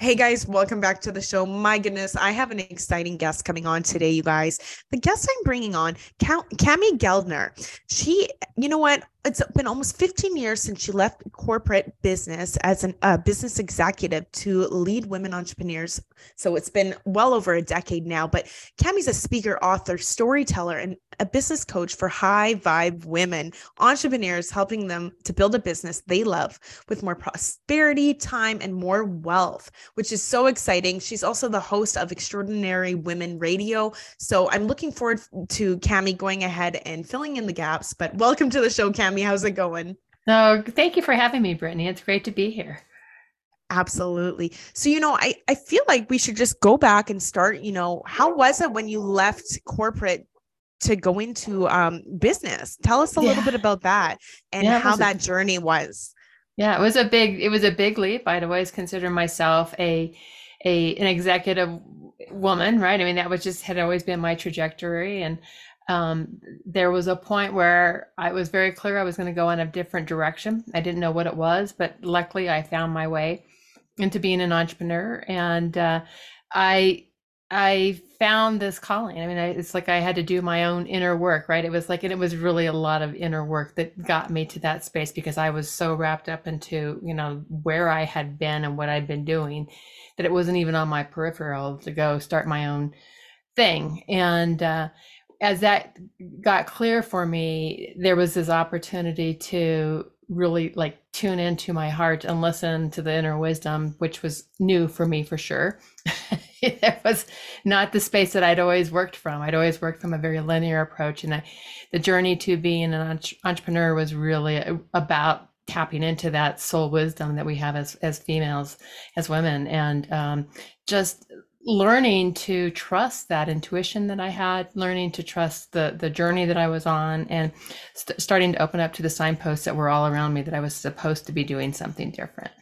Hey guys, welcome back to the show. My goodness, I have an exciting guest coming on today, you guys. The guest I'm bringing on, Kami Guildner. She, you know what? It's been almost 15 years since she left corporate business as a uh, business executive to lead women entrepreneurs. So it's been well over a decade now. But Kami's a speaker, author, storyteller, and a business coach for high vibe women entrepreneurs, helping them to build a business they love with more prosperity, time, and more wealth, which is so exciting. She's also the host of Extraordinary Women Radio. So I'm looking forward to Kami going ahead and filling in the gaps. But welcome to the show, How's it going? No, thank you for having me, Brittany. It's great to be here. Absolutely. So, you know, I, I feel like we should just go back and start, you know, how was it when you left corporate to go into um, business? Tell us a yeah. little bit about that and yeah, how that a, journey was. Yeah, it was a big, it was a big leap. I'd always consider myself a, a, an executive woman, right? I mean, that was just, had always been my trajectory. And um, there was a point where I was very clear I was going to go in a different direction. I didn't know what it was, but luckily I found my way into being an entrepreneur, and uh, I I found this calling. I mean, I, it's like I had to do my own inner work, right? It was like, and it was really a lot of inner work that got me to that space because I was so wrapped up into, you know, where I had been and what I'd been doing that it wasn't even on my peripheral to go start my own thing. And uh, as that got clear for me, there was this opportunity to really like tune into my heart and listen to the inner wisdom, which was new for me for sure. it was not the space that I'd always worked from. I'd always worked from a very linear approach, and I, the journey to being an entrepreneur was really about tapping into that soul wisdom that we have as as females, as women, and um, just learning to trust that intuition that I had, learning to trust the the journey that I was on, and st- starting to open up to the signposts that were all around me that I was supposed to be doing something different.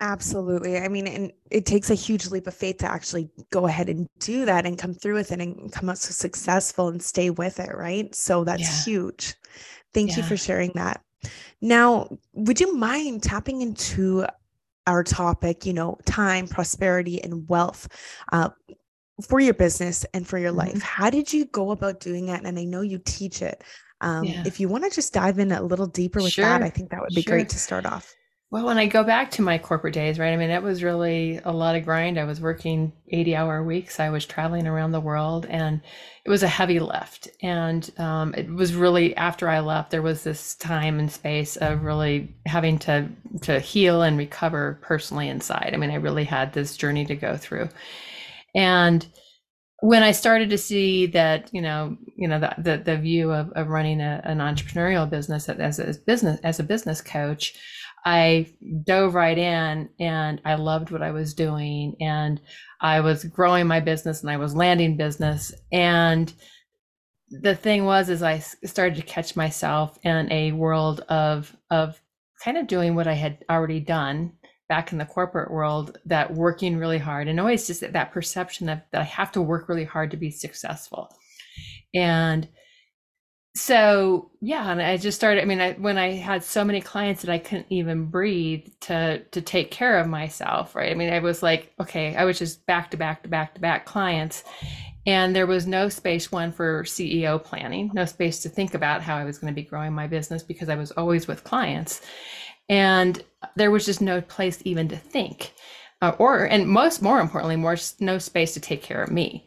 Absolutely. I mean, and it takes a huge leap of faith to actually go ahead and do that and come through with it and come out so successful and stay with it, right? So that's yeah. huge. Thank yeah. you for sharing that. Now, would you mind tapping into our topic, you know, time, prosperity, and wealth uh, for your business and for your mm-hmm. life. How did you go about doing that? And I know you teach it. Um, yeah. If you want to just dive in a little deeper with sure. that, I think that would be sure. great to start off. Well, when I go back to my corporate days, right? I mean, it was really a lot of grind. I was working 80 hour weeks. I was traveling around the world and it was a heavy lift. And um, it was really after I left, there was this time and space of really having to, to heal and recover personally inside. I mean, I really had this journey to go through. And when I started to see that, you know, you know, the, the, the view of, of running a, an entrepreneurial business as a business, as a business coach, I dove right in and I loved what I was doing and I was growing my business and I was landing business. And the thing was is I started to catch myself in a world of of kind of doing what I had already done back in the corporate world that working really hard and always just that perception of that I have to work really hard to be successful. And so yeah and i just started i mean I, when i had so many clients that i couldn't even breathe to to take care of myself right? I mean i was like okay i was just back to back to back to back clients and there was no space one for ceo planning no space to think about how i was going to be growing my business because i was always with clients and there was just no place even to think uh, or and most more importantly more no space to take care of me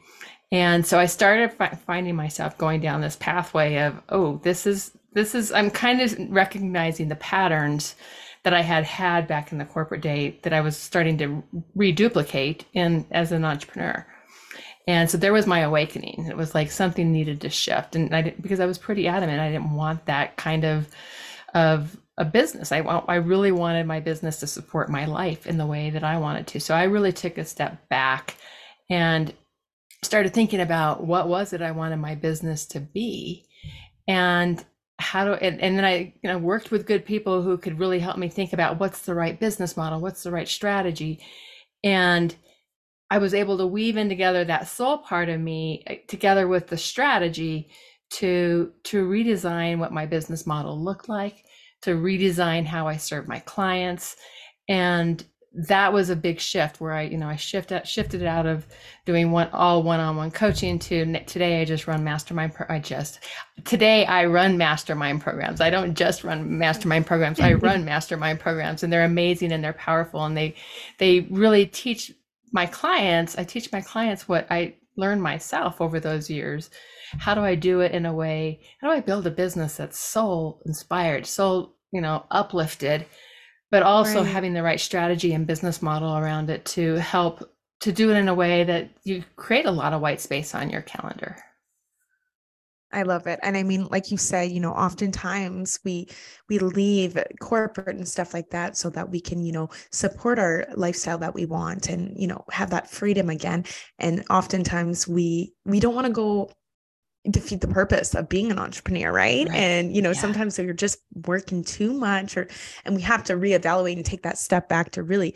and so i started fi- finding myself going down this pathway of oh this is this is i'm kind of recognizing the patterns that i had had back in the corporate day that i was starting to reduplicate in as an entrepreneur and so there was my awakening it was like something needed to shift and i didn't because i was pretty adamant i didn't want that kind of of a business. I want I really wanted my business to support my life in the way that I wanted to. So I really took a step back and started thinking about what was it I wanted my business to be and how do and, and then I you know worked with good people who could really help me think about what's the right business model, what's the right strategy. And I was able to weave in together that soul part of me eh, together with the strategy to to redesign what my business model looked like, to redesign how I serve my clients and that was a big shift where I, you know, I shifted shifted out of doing one all one-on-one coaching to today I just run mastermind. Pro- I just today I run mastermind programs. I don't just run mastermind programs. I run mastermind programs, and they're amazing and they're powerful, and they they really teach my clients. I teach my clients what I learned myself over those years. How do I do it in a way? How do I build a business that's soul inspired, so you know, uplifted? But also right. having the right strategy and business model around it to help to do it in a way that you create a lot of white space on your calendar. I love it. And I mean, like you said, you know, oftentimes we we leave corporate and stuff like that so that we can, you know, support our lifestyle that we want and, you know, have that freedom again. And oftentimes we we don't want to go defeat the purpose of being an entrepreneur right, right. and you know yeah. sometimes you're just working too much or and we have to reevaluate and take that step back to really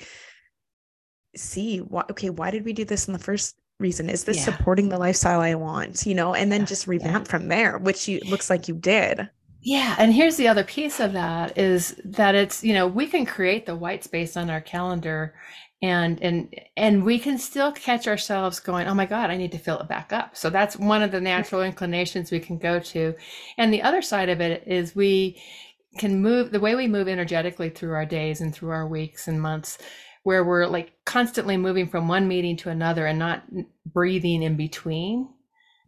see what okay why did we do this in the first reason is this yeah. supporting the lifestyle i want you know and then yeah. just revamp from there which you looks like you did yeah and here's the other piece of that is that it's you know we can create the white space on our calendar and and and we can still catch ourselves going oh my god i need to fill it back up. So that's one of the natural inclinations we can go to. And the other side of it is we can move the way we move energetically through our days and through our weeks and months where we're like constantly moving from one meeting to another and not breathing in between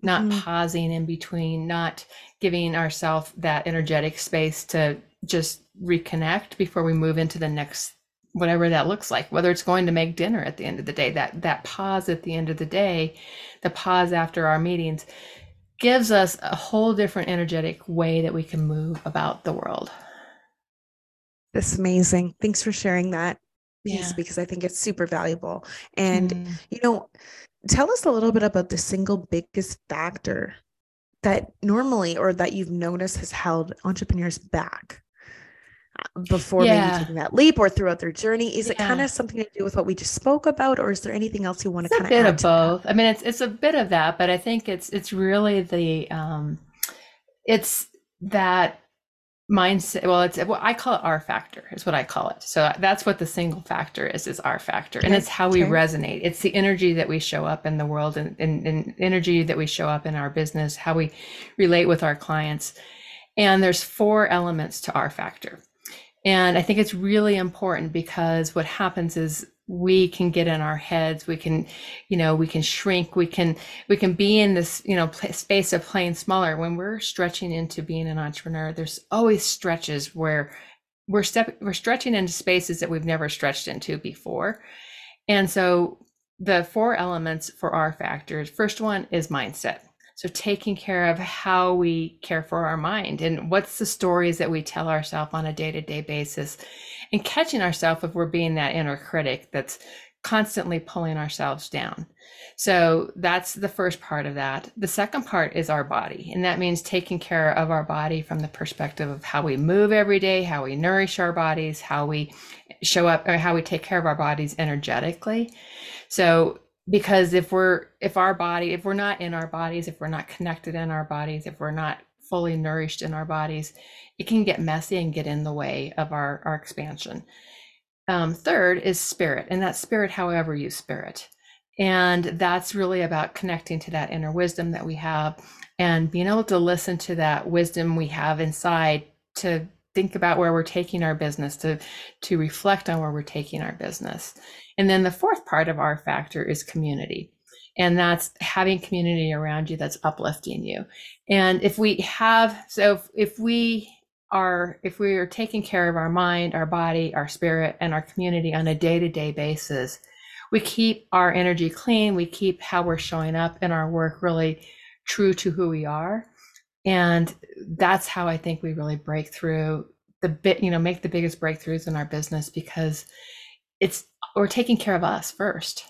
not mm-hmm. pausing in between not giving ourselves that energetic space to just reconnect before we move into the next whatever that looks like whether it's going to make dinner at the end of the day that that pause at the end of the day the pause after our meetings gives us a whole different energetic way that we can move about the world that's amazing thanks for sharing that piece yeah. because i think it's super valuable and mm. you know tell us a little bit about the single biggest factor that normally or that you've noticed has held entrepreneurs back before yeah. maybe taking that leap or throughout their journey? Is yeah. it kind of something to do with what we just spoke about, or is there anything else you want to kind of It's A bit of both? I mean, it's it's a bit of that, but I think it's it's really the um, it's that mindset. Well, it's well, I call it R factor. Is what I call it. So that's what the single factor is. Is R factor, okay. and it's how we okay. resonate. It's the energy that we show up in the world, and, and, and energy that we show up in our business, how we relate with our clients. And there's four elements to R factor. And I think it's really important because what happens is we can get in our heads we can you know we can shrink we can we can be in this you know space of playing smaller. When we're stretching into being an entrepreneur there's always stretches where we're step we're stretching into spaces that we've never stretched into before. And so the four elements for R factors first one is mindset so taking care of how we care for our mind and what's the stories that we tell ourselves on a day-to-day basis and catching ourselves if we're being that inner critic that's constantly pulling ourselves down. So that's the first part of that. The second part is our body. And that means taking care of our body from the perspective of how we move every day, how we nourish our bodies, how we show up, or how we take care of our bodies energetically. So because if we're if our body if we're not in our bodies if we're not connected in our bodies if we're not fully nourished in our bodies it can get messy and get in the way of our our expansion. Um, third is spirit and that spirit however you spirit. And that's really about connecting to that inner wisdom that we have and being able to listen to that wisdom we have inside to think about where we're taking our business to to reflect on where we're taking our business and then the fourth part of R factor is community. And that's having community around you that's uplifting you. And if we have, so if, if we are, if we are taking care of our mind, our body, our spirit, and our community on a day to day basis, we keep our energy clean. We keep how we're showing up in our work really true to who we are. And that's how I think we really break through the bit, you know, make the biggest breakthroughs in our business because it's we're taking care of us first.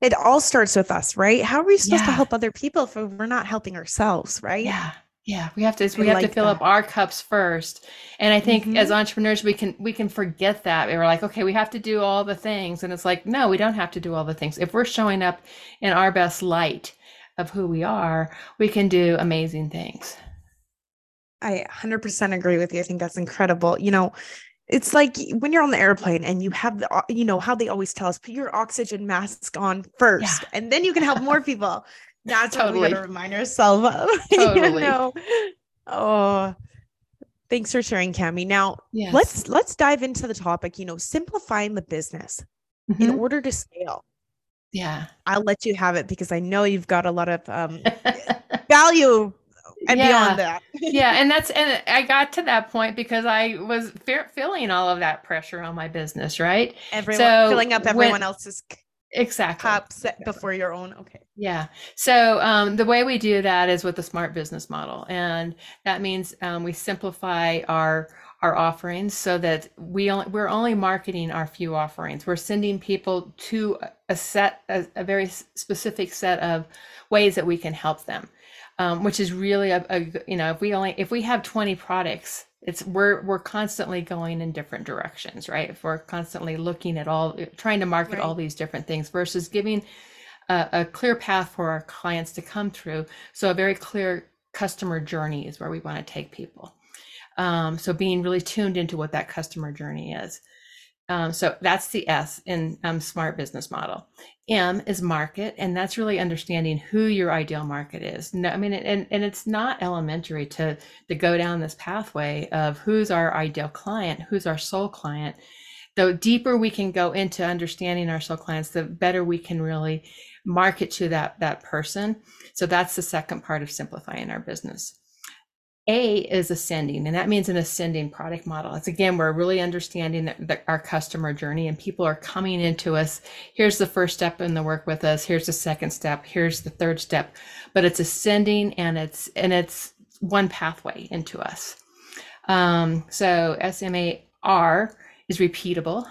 It all starts with us, right? How are we supposed to help other people if we're not helping ourselves, right? Yeah. Yeah. We have to I we have to like fill up our cups first. And I think as Mhm. entrepreneurs we can we can forget that. We're like, okay, we have to do all the things. And it's like, no, we don't have to do all the things. If we're showing up in our best light of who we are, we can do amazing things. I 100% agree with you. I think that's incredible. You know, it's like when you're on the airplane and you have the, you know, how they always tell us, put your oxygen mask on first, Yeah. and then you can help more people. That's what we got to remind ourselves of. Totally. you know? Oh, thanks for sharing, Kami. Now Yes. let's let's dive into the topic. You know, simplifying the business in Mhm. order to scale. Yeah. I'll let you have it because I know you've got a lot of um, value and Yeah. beyond that. yeah and that's and i got to that point because i was fe- feeling all of that pressure on my business right Everyone So filling up when- everyone else's c- exactly cup set before your own. Okay. yeah so um, the way we do that is with the smart business model and that means um, we simplify our our offerings so that we only, we're only marketing our few offerings we're sending people to a- a set a, a very specific set of ways that we can help them um, which is really a you know if we only if we have 20 products it's we're we're constantly going in different directions right? If we're constantly looking at all trying to market all these different things versus giving a, a clear path for our clients to come through. So a very clear customer journey is where we want to take people. Um, so being really tuned into what that customer journey is um, so that's the S in um, smart business model. M is market, and that's really understanding who your ideal market is. No, I mean, and, and it's not elementary to to go down this pathway of who's our ideal client, who's our sole client. The deeper we can go into understanding our sole clients, the better we can really market to that that person. So that's the second part of simplifying our business. A is ascending, and that means an ascending product model. It's again, we're really understanding our customer journey and people are coming into us. Here's the first step in the work with us. Here's the second step. Here's the third step. But it's ascending and it's and it's one pathway into us. Um, so SMAR is repeatable.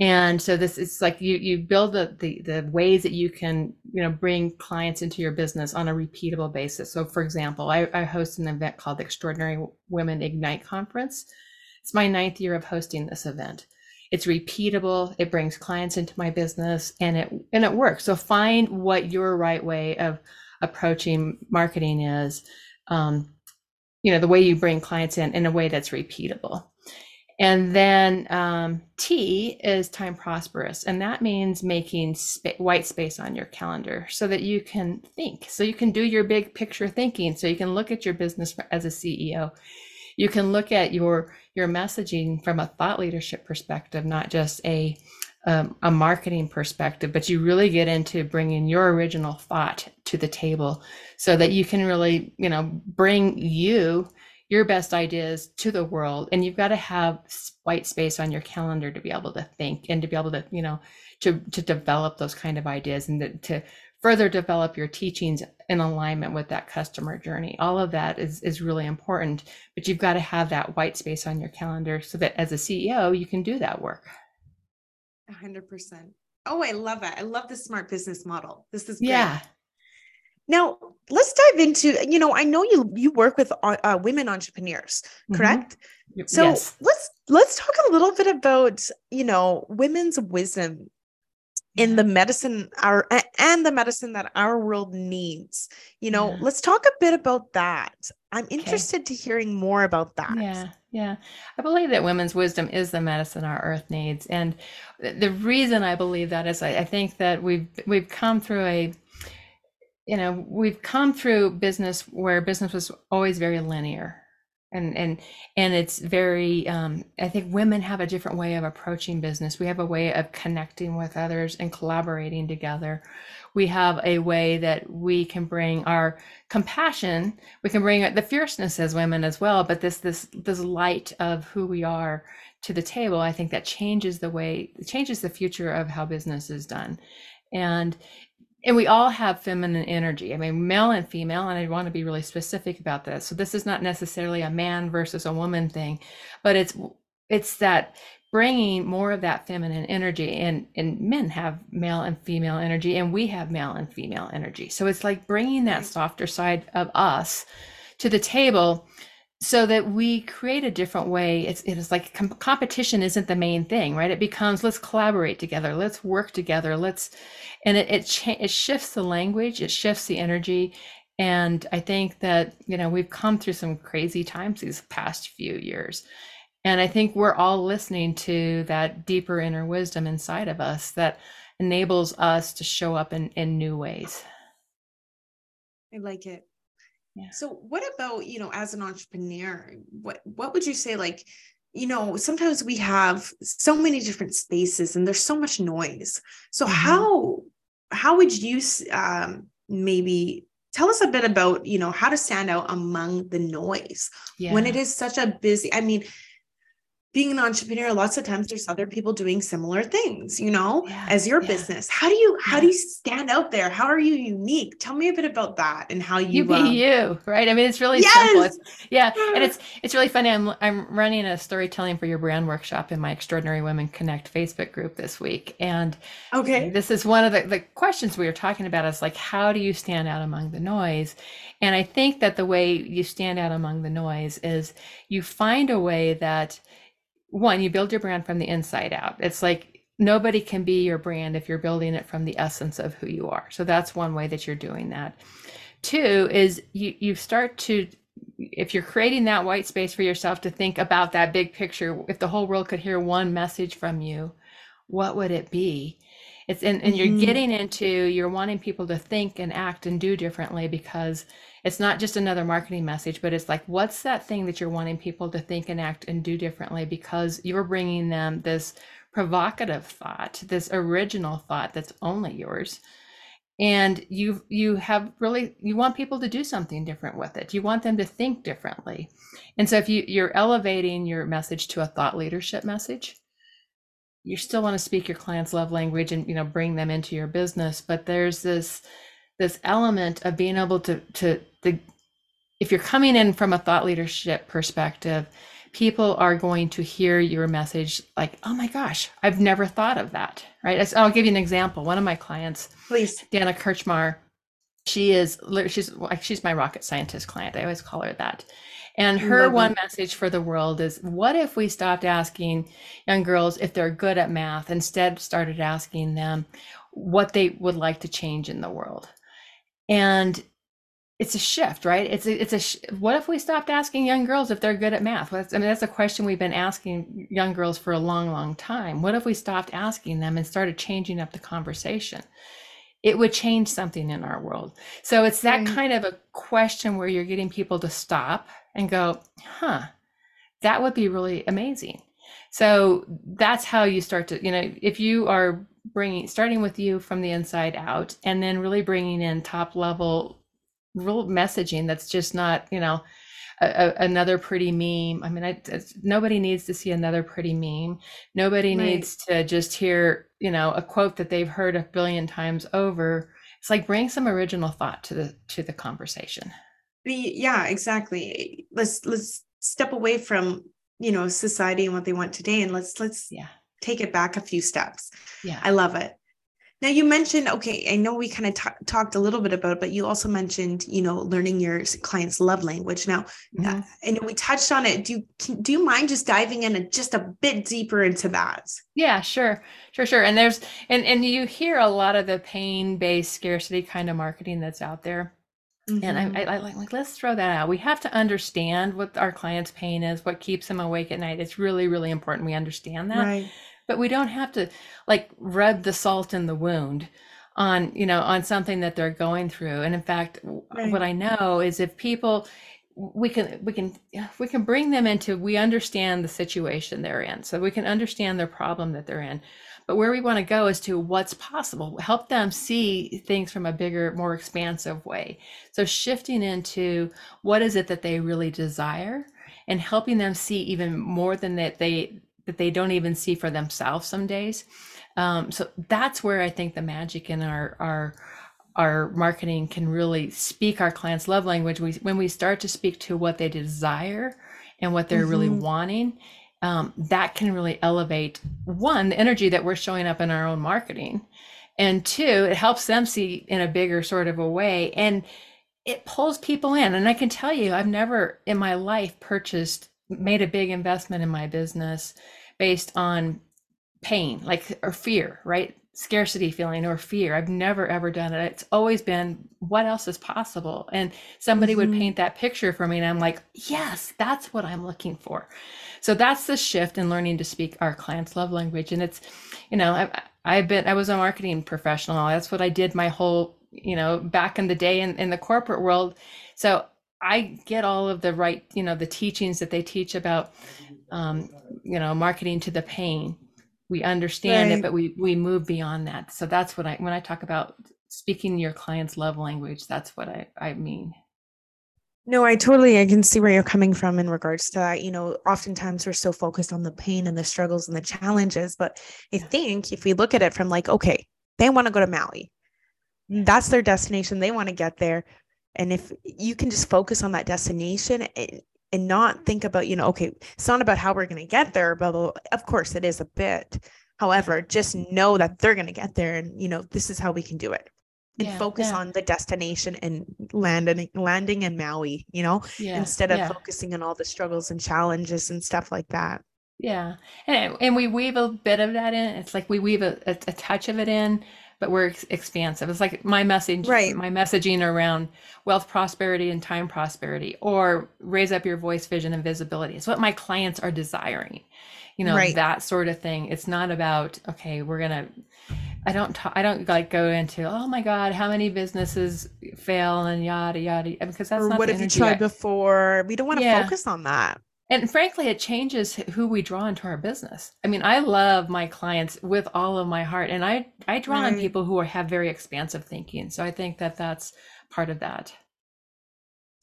And so this is like you you build the, the the ways that you can you know bring clients into your business on a repeatable basis. So for example, I, I host an event called the Extraordinary Women Ignite Conference. It's my ninth year of hosting this event. It's repeatable. It brings clients into my business, and it and it works. So find what your right way of approaching marketing is. Um, you know the way you bring clients in in a way that's repeatable. And then um, T is time prosperous, and that means making spa- white space on your calendar so that you can think, so you can do your big picture thinking, so you can look at your business as a CEO. You can look at your your messaging from a thought leadership perspective, not just a um, a marketing perspective, but you really get into bringing your original thought to the table, so that you can really, you know, bring you your best ideas to the world and you've got to have white space on your calendar to be able to think and to be able to you know to to develop those kind of ideas and to, to further develop your teachings in alignment with that customer journey all of that is is really important but you've got to have that white space on your calendar so that as a ceo you can do that work A hundred percent. Oh, I love it. I love the smart business model. This is great. yeah Now let's dive into. You know, I know you you work with uh, uh, women entrepreneurs, Mhm. correct? Y- So yes let's let's talk a little bit about you know women's wisdom in the medicine our and the medicine that our world needs. You know, Yeah. let's talk a bit about that. I'm interested to hearing more about that. Yeah, yeah. I believe that women's wisdom is the medicine our earth needs. And the reason I believe that is I, I think that we've we've come through a you know, we've come through business where business was always very linear. And and and it's very um, I think women have a different way of approaching business. We have a way of connecting with others and collaborating together. We have a way that we can bring our compassion we can bring the fierceness as women as well but this this this light of who we are to the table i think that changes the way changes the future of how business is done and and we all have feminine energy. I mean, male and female, and I want to be really specific about this. So this is not necessarily a man versus a woman thing, but it's it's that bringing more of that feminine energy and and men have male and female energy and we have male and female energy so it's like bringing that softer side of us to the table so that we create a different way it's it's like com- competition isn't the main thing right it becomes let's collaborate together let's work together let's and it it, cha- it shifts the language it shifts the energy and i think that you know we've come through some crazy times these past few years and I think we're all listening to that deeper inner wisdom inside of us that enables us to show up in, in new ways. I like it. Yeah. So what about, you know, as an entrepreneur, what what would you say like, you know, sometimes we have so many different spaces and there's so much noise. So Mhm. how how would you um maybe tell us a bit about, you know, how to stand out among the noise when it is such a busy, I mean, being an entrepreneur, lots of times there's other people doing similar things, you know, Yeah, as your yeah. business. How do you how Yeah. do you stand out there? How are you unique? Tell me a bit about that and how you, You be um, you, right? I mean, it's really simple. Yes! It's, yeah, and it's it's really funny. I'm I'm running a storytelling for your brand workshop in my Extraordinary Women Connect Facebook group this week, and okay. this is one of the, the questions we were talking about is like how do you stand out among the noise and i think that the way you stand out among the noise is you find a way that one you build your brand from the inside out. It's like nobody can be your brand if you're building it from the essence of who you are. So that's one way that you're doing that. Two is you you start to if you're creating that white space for yourself to think about that big picture if the whole world could hear one message from you what would it be? It's and, and you're mm-hmm. getting into you're wanting people to think and act and do differently because it's not just another marketing message but it's like what's that thing that you're wanting people to think and act and do differently because you're bringing them this provocative thought this original thought that's only yours. And you you have really you want people to do something different with it. You want them to think differently. And so if you you're elevating your message to a thought leadership message you still want to speak your client's love language and you know bring them into your business. But there's this this element of being able to to the if you're coming in from a thought leadership perspective people are going to hear your message like oh my gosh i've never thought of that right i'll give you an example one of my clients Please. Dana Kirchmar. She is she's she's my rocket scientist client. I always call her that. And her Love one message for the world is what if we stopped asking young girls if they're good at math, instead started asking them what they would like to change in the world. And it's a shift, right? It's a, it's a sh- what if we stopped asking young girls if they're good at math? Well, that's- I mean, that's a question we've been asking young girls for a long, long time. What if we stopped asking them and started changing up the conversation? It would change something in our world. So it's that Right. kind of a question where you're getting people to stop and go, huh, that would be really amazing. So that's how you start to, you know, if you are bringing, starting with you from the inside out, and then really bringing in top level real messaging that's just not, you know, a, a, another pretty meme. I mean, I, it's, nobody needs to see another pretty meme. Nobody Right. needs to just hear, you know, a quote that they've heard a billion times over. It's like bring some original thought to the to the conversation. The, yeah, exactly. Let's let's step away from you know society and what they want today, and let's let's Yeah, take it back a few steps. yeah, I love it. Now you mentioned, okay, I know we kind of ta- talked a little bit about, it, but you also mentioned, you know, learning your client's love language. Now, Mhm. I know we touched on it. Do you can, do you mind just diving in a, just a bit deeper into that? yeah. Sure, sure, sure. And there's and and you hear a lot of the pain based scarcity kind of marketing that's out there. And Mhm. I, I, I like, like, let's throw that out. We have to understand what our client's pain is, what keeps them awake at night. It's really, really important we understand that. right. But we don't have to like rub the salt in the wound on, you know, on something that they're going through. And in fact, Right. what I know is if people we can we can we can bring them into we understand the situation they're in. So we can understand their problem that they're in. But where we want to go is to what's possible. Help them see things from a bigger, more expansive way. So shifting into what is it that they really desire and helping them see even more than that they that they don't even see for themselves some days. Um, so that's where I think the magic in our our our marketing can really speak our clients' love language, we, when we start to speak to what they desire and what they're mm-hmm. really wanting, um, that can really elevate one, the energy that we're showing up in our own marketing. And two, it helps them see in a bigger sort of a way. And it pulls people in. And I can tell you, I've never in my life purchased, made a big investment in my business based on pain, like or fear, right? Scarcity feeling or fear. I've never ever done it. It's always been what else is possible. And somebody mm-hmm. would paint that picture for me, and I'm like, yes, that's what I'm looking for. So that's the shift in learning to speak our clients' love language. And it's, you know, I, I've been, I was a marketing professional. That's what I did my whole you know, back in the day in, in the corporate world. So I get all of the right, you know, the teachings that they teach about, um, you know, marketing to the pain. We understand right. it, but we we move beyond that. So that's what I when I talk about speaking your client's love language. That's what I I mean. No, I totally I can see where you're coming from in regards to that. You know, oftentimes we're so focused on the pain and the struggles and the challenges, but I think if we look at it from like, okay, they want to go to Maui that's their destination they want to get there and if you can just focus on that destination and, and not think about you know okay it's not about how we're going to get there but of course it is a bit however just know that they're going to get there and you know this is how we can do it and yeah, focus yeah. on the destination and landing landing in Maui, you know, yeah, instead of focusing on all the struggles and challenges and stuff like that. Yeah. And, and we weave a bit of that in. It's like we weave a, a, a touch of it in, but we're ex- expansive. It's like my message, right. my messaging around wealth prosperity and time prosperity, or raise up your voice, vision, and visibility. It's what my clients are desiring. You know, right. that sort of thing. It's not about okay, we're gonna. I don't. Talk, I don't like go into. Oh my God, how many businesses fail and yada yada because that's or not. What have you tried I, before? We don't want to yeah. focus on that and frankly it changes who we draw into our business. I mean i love my clients with all of my heart and i i draw right. on people who are, have very expansive thinking so i think that that's part of that.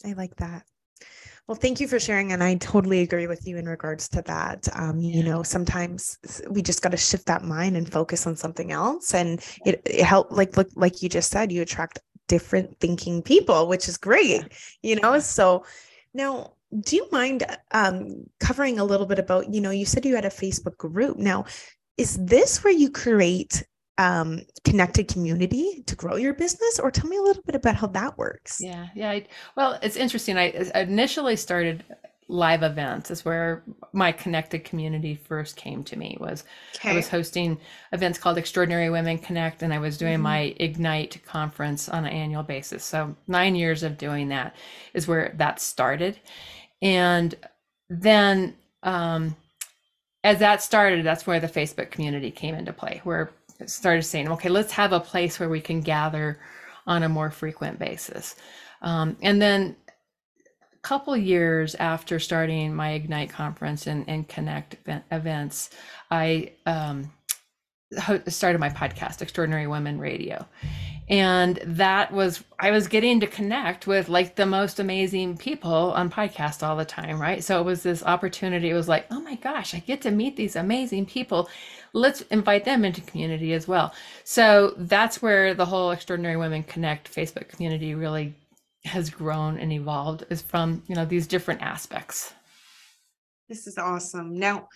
I like that. Well thank you for sharing and i totally agree with you in regards to that. Um, yeah. you know sometimes we just got to shift that mind and focus on something else and it, it help like look like you just said you attract different thinking people which is great you know? So now do you mind um, covering a little bit about you know you said you had a facebook group. Now is this where you create um, connected community to grow your business? Or tell me a little bit about how that works. Yeah yeah I, well it's interesting. I initially started live events is where my connected community first came to me was okay. i was hosting events called extraordinary women connect and i was doing mm-hmm. my ignite conference on an annual basis. So nine years of doing that is where that started and then um, as that started, that's where the Facebook community came into play, where it started saying, okay, let's have a place where we can gather on a more frequent basis. Um, and then a couple years after starting my Ignite conference and, and Connect events, I um, started my podcast, Extraordinary Women Radio and that was i was getting to connect with like the most amazing people on podcast all the time right? So it was this opportunity. It was like oh my gosh i get to meet these amazing people. Let's invite them into community as well. So that's where the whole extraordinary women connect facebook community really has grown and evolved is from you know these different aspects. This is awesome. Now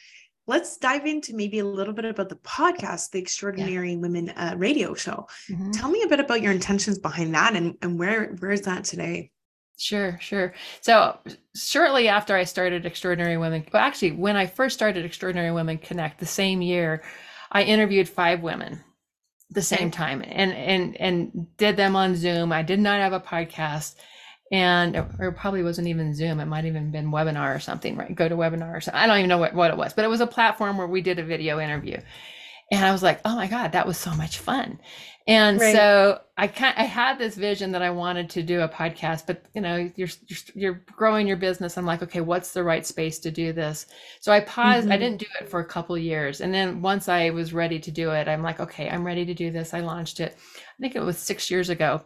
let's dive into maybe a little bit about the podcast, the Extraordinary yeah. Women uh, radio show. Mm-hmm. Tell me a bit about your intentions behind that and, and where where is that today? Sure, sure. So shortly after I started Extraordinary Women, well, actually, when I first started Extraordinary Women Connect, the same year, I interviewed five women the same time and and and did them on Zoom. I did not have a podcast and or probably wasn't even zoom it might even been webinar or something right? GoToWebinar or something i don't even know what, what it was but it was a platform where we did a video interview. And i was like oh my god that was so much fun. And right. so i kind i had this vision that i wanted to do a podcast but you know you're you're, you're growing your business. I'm like okay what's the right space to do this? So i paused mm-hmm. i didn't do it for a couple years and then once i was ready to do it i'm like okay i'm ready to do this. I launched it i think it was six years ago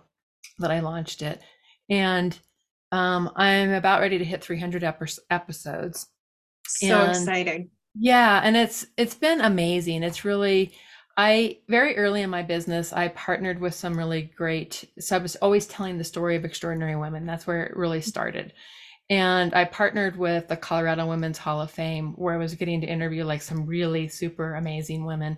that i launched it and um, I'm about ready to hit 300 episodes. So and, exciting! Yeah, and it's it's been amazing. It's really I very early in my business, I partnered with some really great. So I was always telling the story of extraordinary women. That's where it really started. And I partnered with the Colorado Women's Hall of Fame, where I was getting to interview like some really super amazing women,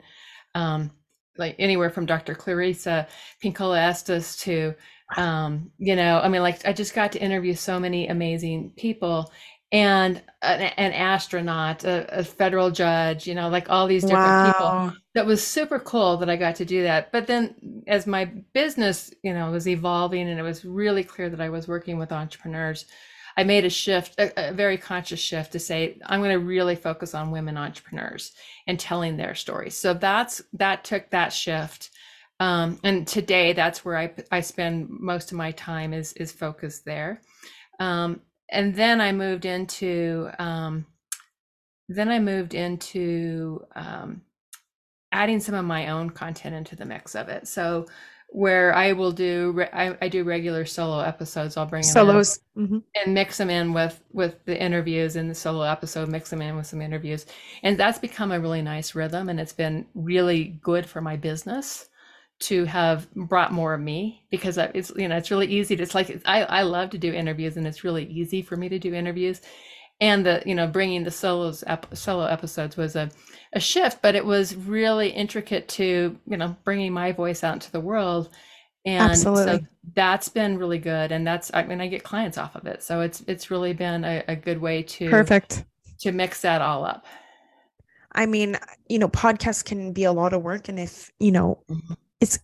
um, like anywhere from Dr. Clarissa Pinkola Estes to, um, you know, I mean, like I just got to interview so many amazing people and an, an astronaut, a, a, federal judge, you know, like all these different wow. people. That was super cool that I got to do that. But then as my business, you know, was evolving and it was really clear that I was working with entrepreneurs, I made a shift, a, a very conscious shift to say, I'm going to really focus on women entrepreneurs and telling their stories. So that's, that took that shift. Um, and today that's where I, I spend most of my time is, is focused there. Um, and then I moved into um, then I moved into um, adding some of my own content into the mix of it. So where I will do I, I do regular solo episodes. I'll bring solos mm-hmm. and mix them in with with the interviews in the solo episode. Mix them in with some interviews, and that's become a really nice rhythm, and it's been really good for my business to have brought more of me because it's you know it's really easy to it's like I, I love to do interviews and it's really easy for me to do interviews. And the you know bringing the solos ep- solo episodes was a, a shift but it was really intricate to you know bringing my voice out into the world. And Absolutely. so that's been really good. And that's i mean i get clients off of it. So it's it's really been a, a good way to perfect. to mix that all up. I mean, you know, podcasts can be a lot of work. And if, you know, mm-hmm it's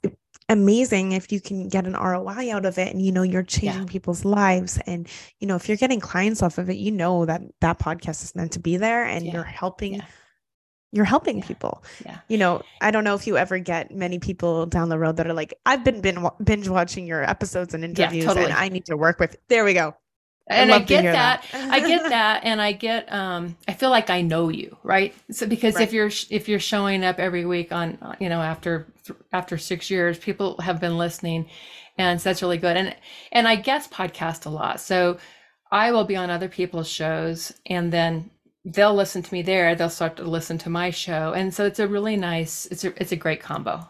amazing if you can get an ROI out of it and you know you're changing yeah. people's lives and you know if you're getting clients off of it you know that that podcast is meant to be there and yeah. you're helping yeah. you're helping people yeah you know I don't know if you ever get many people down the road that are like I've been binge watching your episodes and interviews totally. and I need to work with there we go and I get that. that. I get that, and I get. Um, I feel like I know you, right? So because right. if you're if you're showing up every week on, you know, after after six years, people have been listening, and so that's really good. And and I guess podcast a lot, so I will be on other people's shows, and then they'll listen to me there. They'll start to listen to my show, and so it's a really nice. It's a it's a great combo.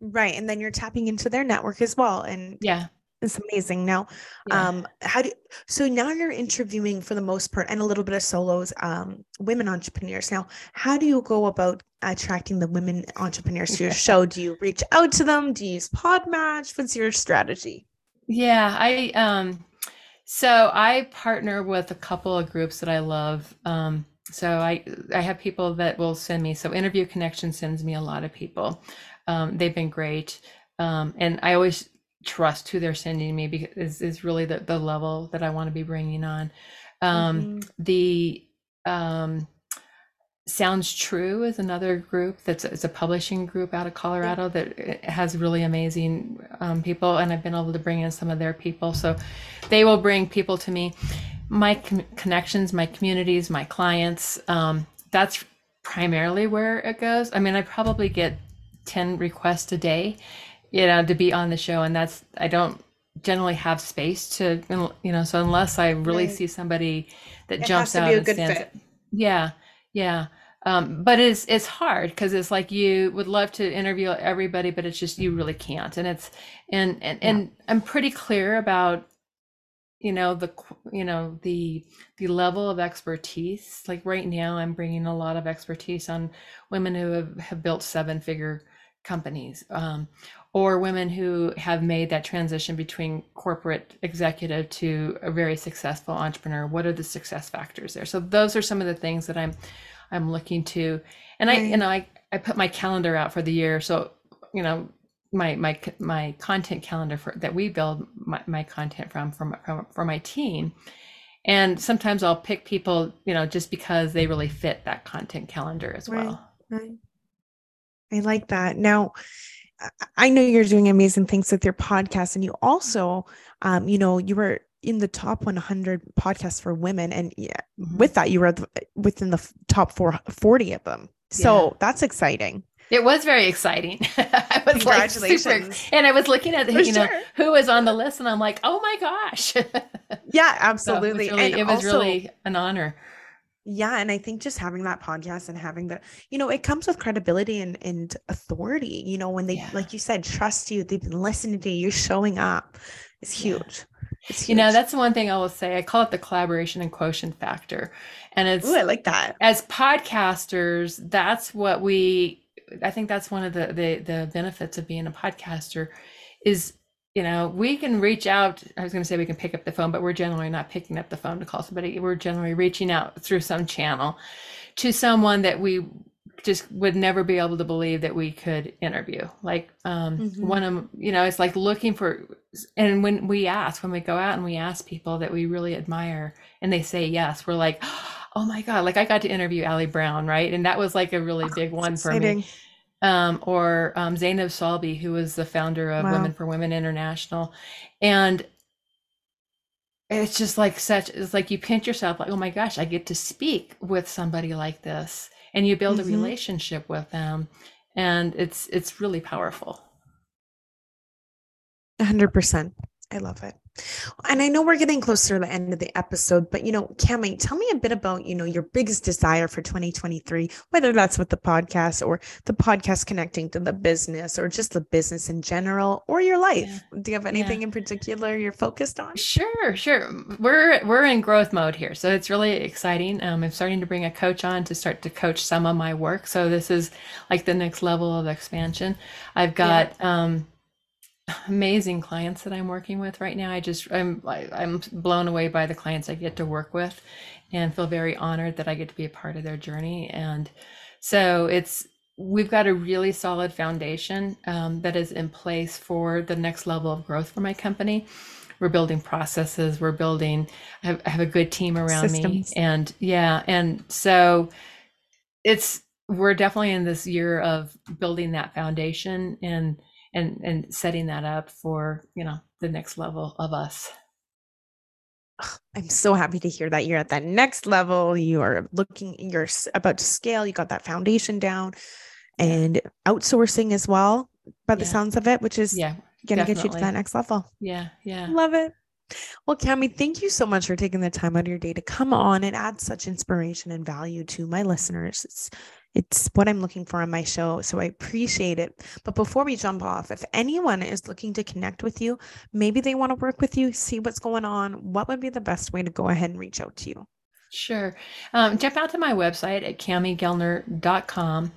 Right, and then you're tapping into their network as well, and yeah, it's amazing. Now, yeah. um, how do so now you're interviewing for the most part and a little bit of solos, um, women entrepreneurs. Now, how do you go about attracting the women entrepreneurs to your show? Do you reach out to them? Do you use Podmatch? What's your strategy? Yeah, I um so I partner with a couple of groups that I love. Um, so I I have people that will send me. So Interview Connection sends me a lot of people. Um, they've been great. Um, and I always trust who they're sending me because is, is really the, the level that I want to be bringing on. Um, mm-hmm. The um, Sounds True is another group that's it's a publishing group out of Colorado that eh, has really amazing um, people, and I've been able to bring in some of their people. So they will bring people to me. My com- connections, my communities, my clients. Um, that's primarily where it goes. I mean, I probably get 10 requests a day you know, to be on the show. And that's, I don't generally have space to, you know, so unless I really see somebody that it jumps out and stands, fit. yeah, yeah. Um, but it's it's hard because it's like you would love to interview everybody, but it's just you really can't. And it's and and yeah. and I'm pretty clear about you know the you know the the level of expertise. Like right now, I'm bringing a lot of expertise on women who have, have built seven figure companies um, or women who have made that transition between corporate executive to a very successful entrepreneur what are the success factors there? So those are some of the things that i'm i'm looking to. And i you know I, I put my calendar out for the year. So you know my my my content calendar for that we build my, my content from from from for my team. And sometimes i'll pick people you know just because they really fit that content calendar as right. well. right. I like that. Now I know you're doing amazing things with your podcast, and you also, um, you know, you were in the top 100 podcasts for women, and yeah, mm-hmm. with that, you were within the top 40 of them. So yeah. that's exciting. It was very exciting. I was Congratulations. Like super, and I was looking at, you know, who was on the list and I'm like, oh my gosh. yeah, absolutely. So it was, really, it was also, really, an honor. Yeah, and I think just having that podcast and having the, you know, it comes with credibility and, and authority. You know, when they, Yeah. like you said, trust you, they've been listening to you, you're showing up. It's Yeah. huge. It's huge. You know, that's the one thing I will say. I call it the collaboration and quotient factor. And it's Ooh, I like that. as podcasters, that's what we I think that's one of the, the the benefits of being a podcaster is you know, we can reach out. I was going to say we can pick up the phone, but we're generally not picking up the phone to call somebody. We're generally reaching out through some channel to someone that we just would never be able to believe that we could interview. Like um, Mhm. one of you know, it's like looking for. And when we ask, when we go out and we ask people that we really admire, and they say yes, we're like, oh my god! Like I got to interview Ali Brown, right? And that was like a really big It's one for me exciting. Um, or um, Zainab Salbi, who was the founder of Wow. Women for Women International. And it's just like such, it's like you pinch yourself, like, oh my gosh, I get to speak with somebody like this. And you build Mhm. a relationship with them. And it's it's really powerful. A hundred percent. I love it. And I know we're getting closer to the end of the episode, but you know, Kami, tell me a bit about, you know, your biggest desire for 2023, whether that's with the podcast or the podcast connecting to the business or just the business in general or your life. Do you have anything in particular you're focused on? Sure, sure. We're we're in growth mode here, so it's really exciting. Um, I'm starting to bring a coach on to start to coach some of my work. So this is like the next level of expansion. I've got um, amazing clients that I'm working with right now. I just I'm I- I'm blown away by the clients I get to work with, and feel very honored that I get to be a part of their journey. And so it's we've got a really solid foundation um, that is in place for the next level of growth for my company. We're building processes. We're building. I have, I have a good team around Systems. me, and yeah, and so it's we're definitely in this year of building that foundation and and and setting that up for you know the next level of us. I'm so happy to hear that you're at that next level. You are looking, you're about to scale, you got that foundation down and outsourcing as well, by the Yeah. sounds of it, which is Yeah, going to get you to that next level. yeah, yeah. Love it. Well, Kami, thank you so much for taking the time out of your day to come on and add such inspiration and value to my listeners. It's it's what I'm looking for on my show, so I appreciate it. But before we jump off, if anyone is looking to connect with you, maybe they want to work with you, see what's going on, what would be the best way to go ahead and reach out to you? Sure. Um, jump out to my website at kamiguildner.com.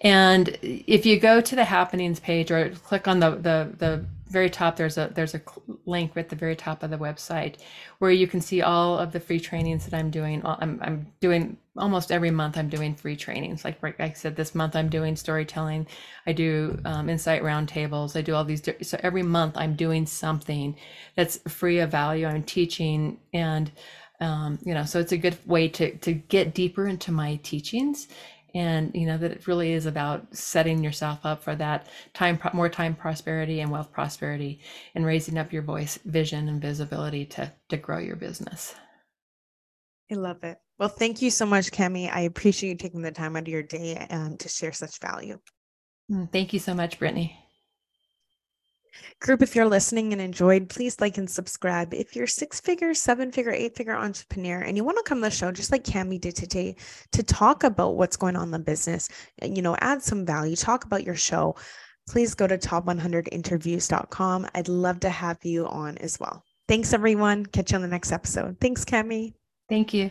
And if you go to the happenings page or click on the, the, the very top, there's a there's a link at the very top of the website where you can see all of the free trainings that I'm doing. I'm, I'm doing almost every month. I'm doing free trainings. Like like I said, this month I'm doing storytelling. I do um, insight roundtables. I do all these. So every month I'm doing something that's free of value. I'm teaching and um, you know so it's a good way to to get deeper into my teachings and you know that it really is about setting yourself up for that time more time prosperity and wealth prosperity and raising up your voice vision and visibility to to grow your business I love it. Well, thank you so much, Kami. I appreciate you taking the time out of your day um, to share such value. Mm, thank you so much brittany Group, if you're listening and enjoyed, please like and subscribe. If you're six figure, seven figure, eight figure entrepreneur and you want to come to the show, just like Kami did today, to talk about what's going on in the business, you know, add some value, talk about your show, please go to top100interviews.com. I'd love to have you on as well. Thanks, everyone. Catch you on the next episode. Thanks, Kami. thank you